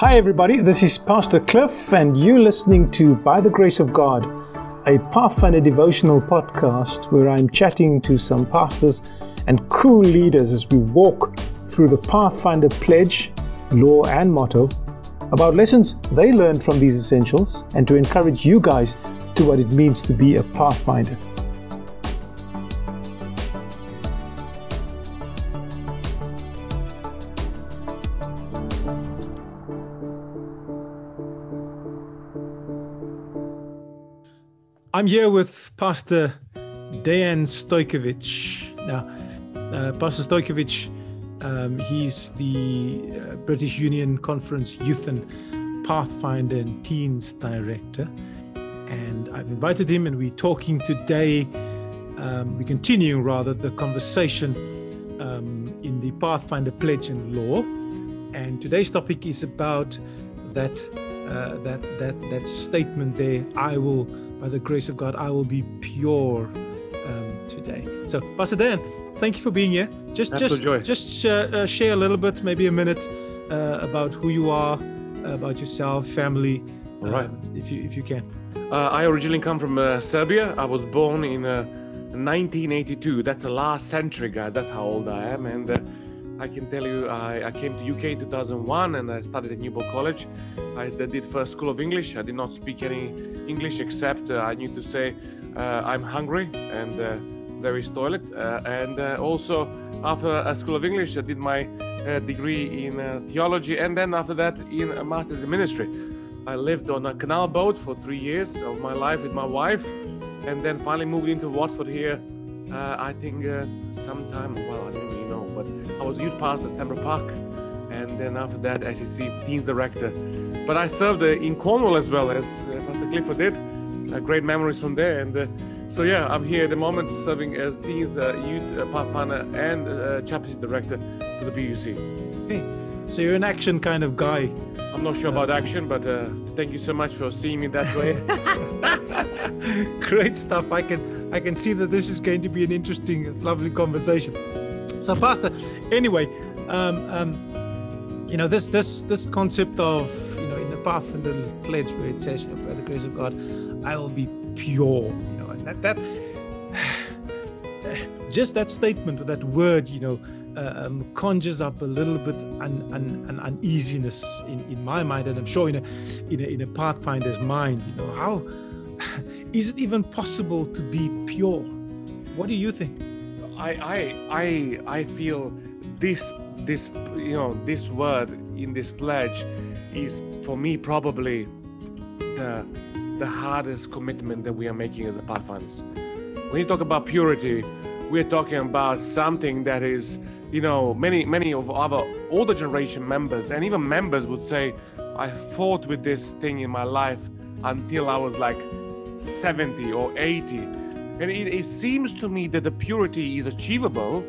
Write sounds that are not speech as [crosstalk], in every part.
Hi, everybody. This is Pastor Cliff, and you're listening to By the Grace of God, a Pathfinder devotional podcast where I'm chatting to some pastors and cool leaders as we walk through the Pathfinder pledge, law, and motto about lessons they learned from these essentials and to encourage you guys to what it means to be a Pathfinder. I'm here with Pastor Dejan Stojkovic. Now, uh, Pastor Stojkovic, um, he's the uh, British Union Conference Youth and Pathfinder and Teens Director. And I've invited him, and we're talking today. Um, we're continuing, rather, the conversation um, in the Pathfinder Pledge and Law. And today's topic is about that uh, that that that statement there. I will by the grace of God, I will be pure um, today. So, Pastor Dan, thank you for being here. Just, just, joy. just uh, uh, share a little bit, maybe a minute, uh, about who you are, about yourself, family, All right. Um, if you if you can. Uh, I originally come from uh, Serbia. I was born in 1982. That's the last century, guys. That's how old I am, and I can tell you, I, I, came to UK in 2001 and I studied at Newbold College. I did first School of English. I did not speak any English except uh, I knew to say uh, I'm hungry and uh, there is toilet. Uh, and also after a School of English, I did my degree in theology and then after that in a master's in ministry. I lived on a canal boat for three years of my life with my wife and then finally moved into Watford here uh, I think uh, sometime, well, I don't really know, but I was youth pastor at Stanborough Park, and then after that, SEC teens director. But I served uh, in Cornwall as well as uh, Pastor Clifford did. Uh, great memories from there, and uh, so yeah, I'm here at the moment serving as teens youth pathfinder and chaplaincy director for the BUC. Hey, so you're an action kind of guy. I'm not sure about action, but thank you so much for seeing me that way. [laughs] Great stuff. I can I can see that this is going to be an interesting, lovely conversation. So, Pastor, anyway, um, um, you know this this this concept of you know in the path and the pledge where it says, by the grace of God, I will be pure. You know, and that that [sighs] just that statement or that word, you know, uh, um, conjures up a little bit an, an, an, uneasiness in, in my mind, and I'm sure in a in a, in a pathfinder's mind. You know how is it even possible to be pure? What do you think? I I I I feel this this you know this word in this pledge is for me probably the the hardest commitment that we are making as a pathfinders. When you talk about purity, we're talking about something that is you know many many of our older generation members and even members would say I fought with this thing in my life until I was like 70 or 80. And it, it seems to me that the purity is achievable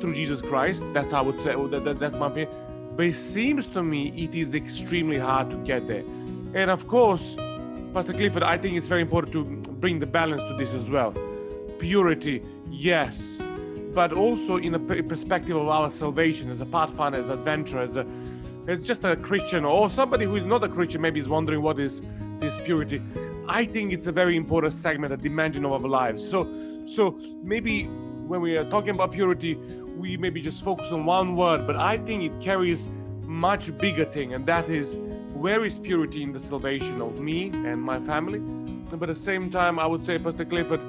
through Jesus Christ. That's how I would say. Oh, that, that, that's my opinion. But it seems to me it is extremely hard to get there. And of course, Pastor Clifford, I think it's very important to bring the balance to this as well. Purity, yes, but also in a perspective of our salvation as a pathfinder, as an adventurer, as a as just a Christian, or somebody who is not a Christian, maybe is wondering what is this purity. I think it's a very important segment, a dimension of our lives. So, so maybe when we are talking about purity, we maybe just focus on one word, but I think it carries much bigger thing, and that is where is purity in the salvation of me and my family. But at the same time, I would say, Pastor Clifford,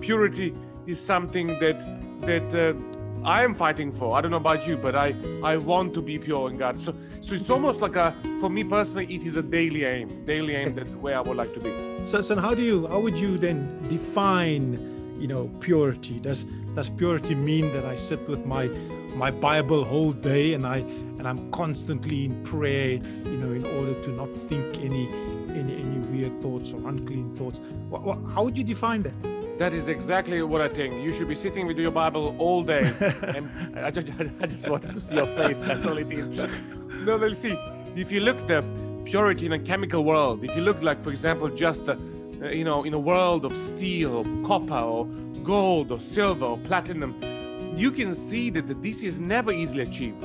purity is something that that uh, I am fighting for. I don't know about you, but I I want to be pure in God. So so it's almost like a for me personally, it is a daily aim, daily aim that where I would like to be. So so how do you how would you then define you know purity? Does does purity mean that I sit with my my Bible whole day and I and I'm constantly in prayer, you know, in order to not think any any any weird thoughts or unclean thoughts? What, what, how would you define that? That is exactly what I think. You should be sitting with your Bible all day. [laughs] and I just, [laughs] I just wanted to see your face. That's all it is. No, let's see. If you look the purity in a chemical world, if you look like, for example, just the, uh, you know, in a world of steel or copper or gold or silver or platinum, you can see that this is never easily achieved.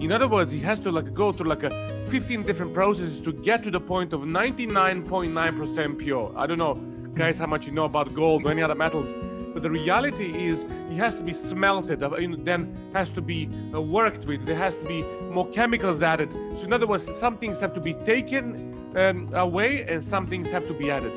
In other words, he has to like go through like a 15 different processes to get to the point of 99.9% pure. I don't know, guys, how much you know about gold or any other metals, but the reality is it has to be smelted, uh, then has to be uh, worked with. There has to be more chemicals added. So in other words, some things have to be taken um, away and some things have to be added.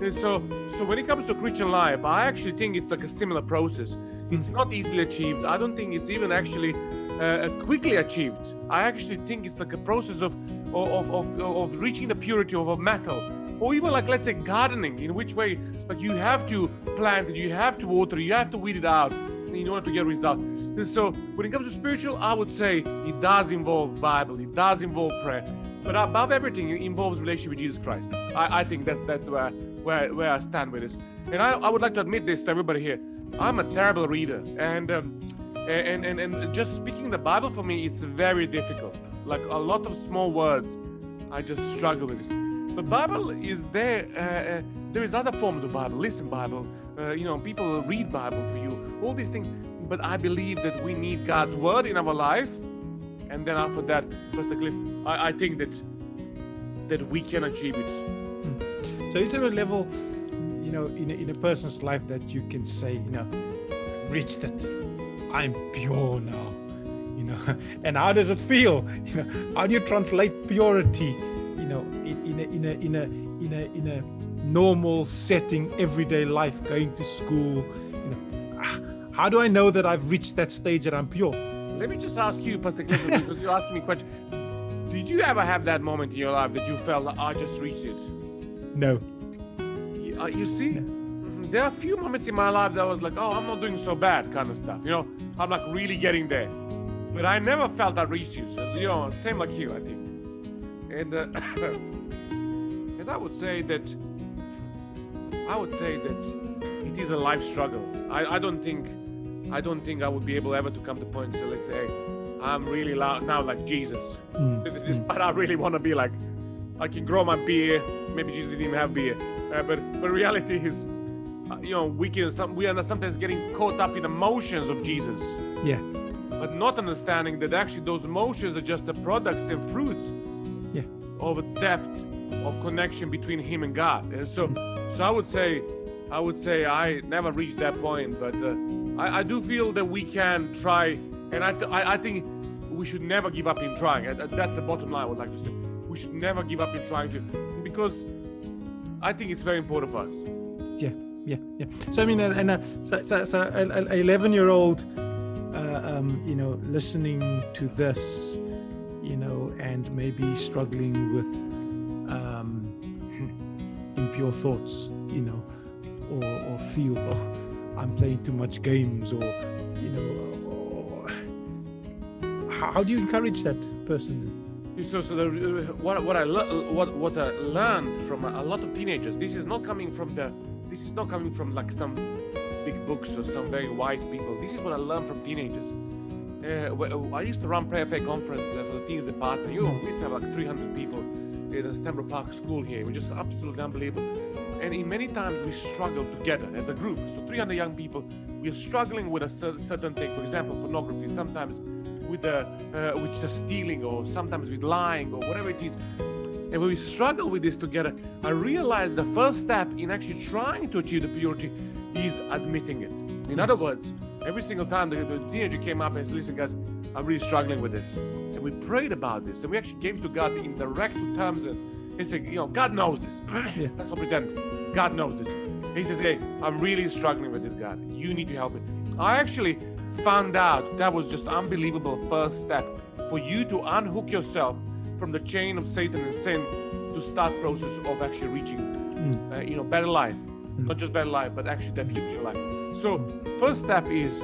And so, so when it comes to Christian life, I actually think it's like a similar process. It's not easily achieved. I don't think it's even actually uh, quickly achieved. I actually think it's like a process of, of, of, of reaching the purity of a metal or even like let's say gardening in which way like you have to plant it you have to water you have to weed it out in order to get results. And so when it comes to spiritual i would say it does involve bible it does involve prayer. But above everything it involves relationship with jesus christ. I, I think that's that's where where where i stand with this. And I, I would like to admit this to everybody here. I'm a terrible reader and um, and, and and just speaking the bible for me is very difficult. Like a lot of small words i just struggle with this the Bible is there. Uh, uh, there is other forms of Bible. Listen, Bible. Uh, you know, people read Bible for you. All these things. But I believe that we need God's word in our life, and then after that, Pastor Cliff, I, I think that that we can achieve it. Hmm. So, is there a level, you know, in a, in a person's life that you can say, you know, reached it. I'm pure now. You know, [laughs] and how does it feel? [laughs] You know, how do you translate purity? In, a in a in a in a in a normal setting everyday life going to school you know. Ah, how do i know that i've reached that stage that i'm pure? Let me just ask you pastor Clifford, because [laughs] you're asking me a question did you ever have that moment in your life that you felt like i just reached it no. You, uh, you see? No. Mm-hmm, there are a few moments in my life that I was like oh i'm not doing so bad kind of stuff you know? I'm like really getting there. But i never felt i reached it. You know same like you i think. And uh, [coughs] [laughs] and I would say that I would say that it is a life struggle. I, I don't think I don't think I would be able ever to come to point so let's say, hey, I'm really loud now like Jesus. Mm. This part I really want to be like. I can grow my beer. Maybe Jesus didn't even have beer, uh, but but reality is, uh, you know, we can some we are sometimes getting caught up in emotions of Jesus. Yeah. But not understanding that actually those emotions are just the products and fruits of a depth of connection between him and God. And so, so I would say, I would say I never reached that point, but uh, I, I, do feel that we can try, and I, I, I, think we should never give up in trying. That's the bottom line. I would like to say we should never give up in trying to, because I think it's very important for us. Yeah, yeah, yeah. So I mean, and uh, so, so, so an eleven-year-old, uh, um, you know, listening to this you know, and maybe struggling with um, impure thoughts, you know, or, or feel, oh, I'm playing too much games, or, you know, or, how do you encourage that person? So, so the, uh, what what I what what I learned from a lot of teenagers. This is not coming from the. This is not coming from like some big books or some very wise people. This is what I learned from teenagers uh, I used to run Prayer Faith conference for the teens department. You know, we used to have like 300 people the Stanborough Park School here. Was just absolutely unbelievable. And in many times we struggle together as a group. So 300 young people, we're struggling with a certain thing. For example, pornography. Sometimes with the uh, with just stealing, or sometimes with lying, or whatever it is. And when we struggle with this together, I realized the first step in actually trying to achieve the purity is admitting it. In yes. other words, every single time the, the, teenager came up and said, Listen, guys, I'm really struggling with this. We prayed about this and we actually gave to God in direct terms. And he said, You know, God knows this. [clears throat] yeah. Let's not pretend. God knows this. He says, Hey, I'm really struggling with this, God. You need to help me. I actually found out that was just unbelievable first step for you to unhook yourself from the chain of Satan and sin to start process of actually reaching, mm. uh, you know, better life. Mm. Not just better life, but actually that future life. So, first step is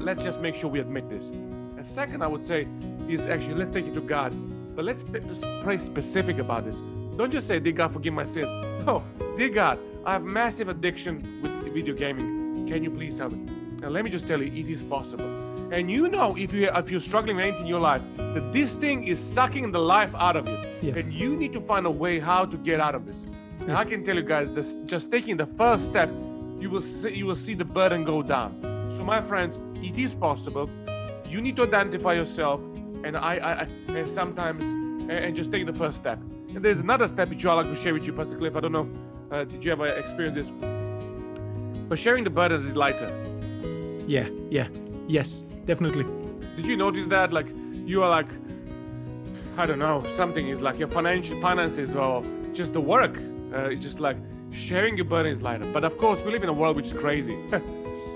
let's just make sure we admit this. And second, I would say, is actually let's take it to God, but let's pray specific about this. Don't just say, Dear God, forgive my sins. No, dear God, I have massive addiction with video gaming. Can you please help me? And let me just tell you, it is possible. And you know, if you if you're struggling with anything in your life, that this thing is sucking the life out of you, yeah. and you need to find a way how to get out of this. And I can tell you guys, this just taking the first step you will see, you will see the burden go down. So my friends, it is possible. You need to identify yourself, and I, I, I and sometimes and, and just take the first step. And there's another step which I'd like to share with you, Pastor Cliff. I don't know, uh, did you ever experience this? But sharing the burdens is lighter. Yeah, yeah, yes, definitely. Did you notice that? Like you are like, I don't know, something is like your financial finances or just the work. Uh, just like sharing your burden is lighter. But of course, we live in a world which is crazy. [laughs]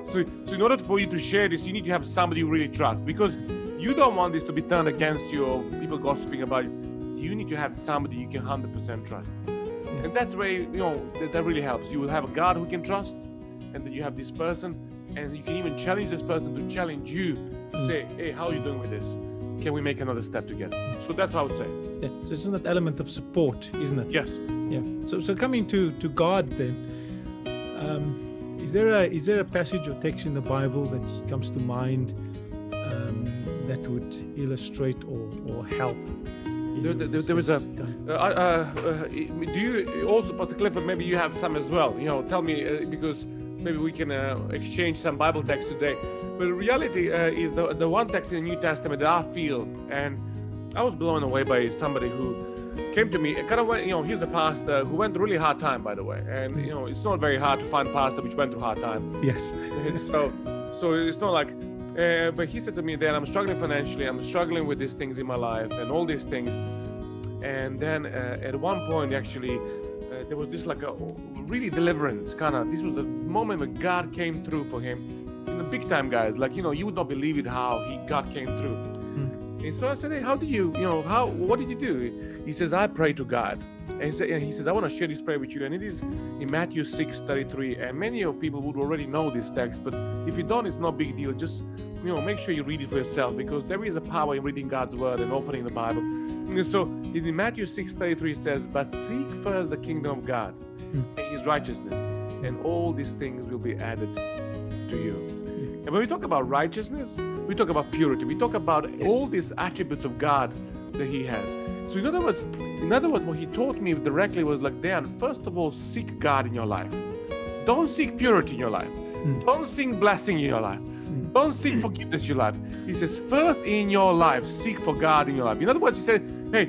so, so in order for you to share this, you need to have somebody you really trust because you don't want this to be turned against you or people gossiping about you. You need to have somebody you can 100% trust. And that's where, you know, that, that really helps. You will have a God who can trust, and then you have this person, and you can even challenge this person to challenge you to say, hey, how are you doing with this? Can we make another step together? So that's what I would say. Yeah. So it's that element of support, isn't it? Yes. Yeah. So so coming to to God then, um, is there a is there a passage or text in the Bible that comes to mind um, that would illustrate or or help? There, there, there was a. Uh, uh, uh, do you also, Pastor Clifford? Maybe you have some as well. You know, tell me uh, because maybe we can uh, exchange some Bible texts today. But the reality uh, is the the one text in the New Testament that I feel, and I was blown away by somebody who came to me. Kind of, went, you know, he's a pastor who went through really hard time, by the way. And you know, it's not very hard to find pastor which went through hard time. Yes. [laughs] so so it's not like uh, but he said to me that i'm struggling financially. I'm struggling with these things in my life and all these things. And then uh, at one point actually uh, there was this like a really deliverance kind of this was the moment when god came through for him. In the big time guys like you know you would not believe it how he god came through and so I said, hey, how do you, you know, how, what did you do? He says, I pray to God. And he, said, and he says, I want to share this prayer with you. And it is in Matthew 6 33. And many of people would already know this text, but if you don't, it's no big deal. Just, you know, make sure you read it for yourself because there is a power in reading God's word and opening the Bible. And so in Matthew 6 33 says, But seek first the kingdom of God hmm. and his righteousness, and all these things will be added to you. And when we talk about righteousness, we talk about purity. We talk about all these attributes of God that He has. So in other words, in other words, what He taught me directly was like, Dan, first of all, seek God in your life. Don't seek purity in your life. Hmm. Don't seek blessing in your life. Hmm. Don't seek forgiveness in your life. He says, first in your life, seek for God in your life. In other words, He said, hey,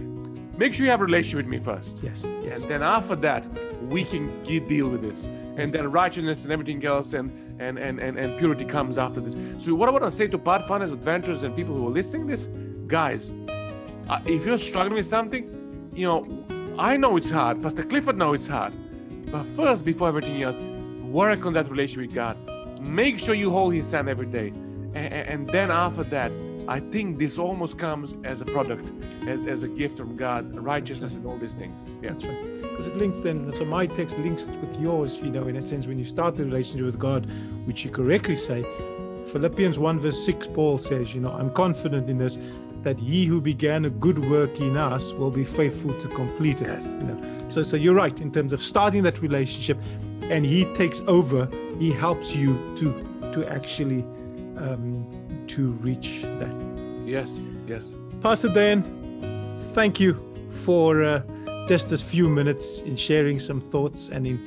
make sure you have a relationship with me first. Yes. Yes. And then after that, we can get, deal with this. And then righteousness and everything else and, and, and, and, and purity comes after this. So what I want to say to Pathfinders, adventurers, and people who are listening this, guys, uh, if you're struggling with something, you know, I know it's hard. Pastor Clifford knows it's hard. But first, before everything else, work on that relationship with God. Make sure you hold His hand every day. And, and then after that, I think this almost comes as a product, as, as a gift from God, righteousness and all these things. Yeah. That's right. Because it links then, so my text links with yours, you know, in that sense, when you start the relationship with God, which you correctly say, Philippians 1 verse 6, Paul says, you know, I'm confident in this, that he who began a good work in us will be faithful to complete it. Yes. You know, so, so you're right in terms of starting that relationship and he takes over, he helps you to, to actually, um, to reach that. Yes. Yes. Pastor Dan, thank you for uh, just a few minutes in sharing some thoughts and in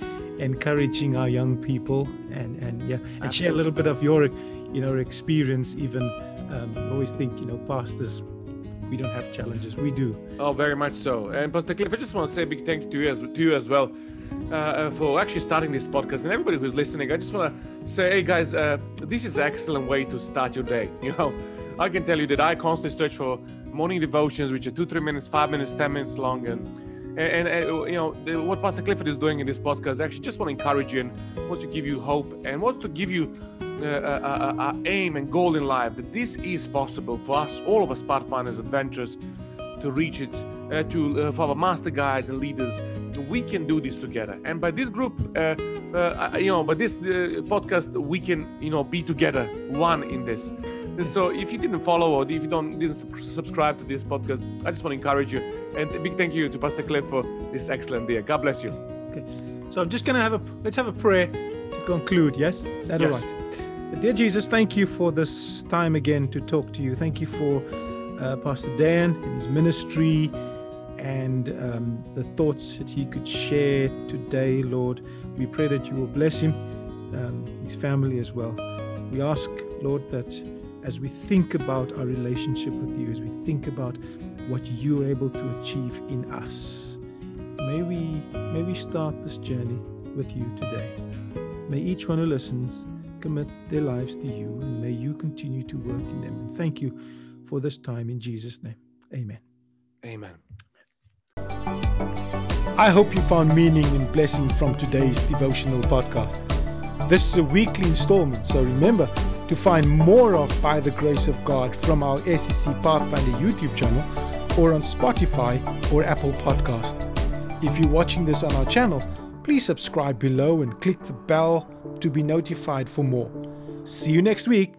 encouraging our young people and and yeah and share a little bit of your you know experience even um, I always think you know pastors we don't have challenges we do Oh, very much so. And Pastor Cliff, I just want to say a big thank you to you as, to you as well uh, uh, for actually starting this podcast. And everybody who's listening, I just want to say, hey guys, uh, this is an excellent way to start your day. [laughs] You know, I can tell you that I constantly search for morning devotions, which are two, three minutes, five minutes, ten minutes long, and and, and, uh, you know what Pastor Clifford is doing in this podcast. I Actually, just want to encourage you and wants to give you hope and wants to give you uh, a aim and goal in life that this is possible for us, all of us pathfinders, adventurers, to reach it, uh, to uh, for our master guides and leaders. We can do this together, and by this group, uh, uh, you know, by this uh, podcast, we can, you know, be together, one in this. So, if you didn't follow or if you don't didn't subscribe to this podcast, I just want to encourage you, and a big thank you to Pastor Cliff for this excellent day. God bless you. okay so I'm just gonna have a let's have a prayer to conclude yes is that all Yes. right dear Jesus thank you for this time again to talk to you thank you for uh, Pastor Dan and his ministry and um, the thoughts that he could share today, Lord. We pray that you will bless him, um, his family as well. We ask, Lord, that as we think about our relationship with you, as we think about what you're able to achieve in us. May we may we start this journey with you today. May each one who listens commit their lives to you, and may you continue to work in them. And thank you for this time in Jesus' name. Amen. Amen. I hope you found meaning and blessing from today's devotional podcast. This is a weekly installment, so remember to find more of By the Grace of God from our SEC Pathfinder YouTube channel or on Spotify or Apple Podcast. If you're watching this on our channel, please subscribe below and click the bell to be notified for more. See you next week.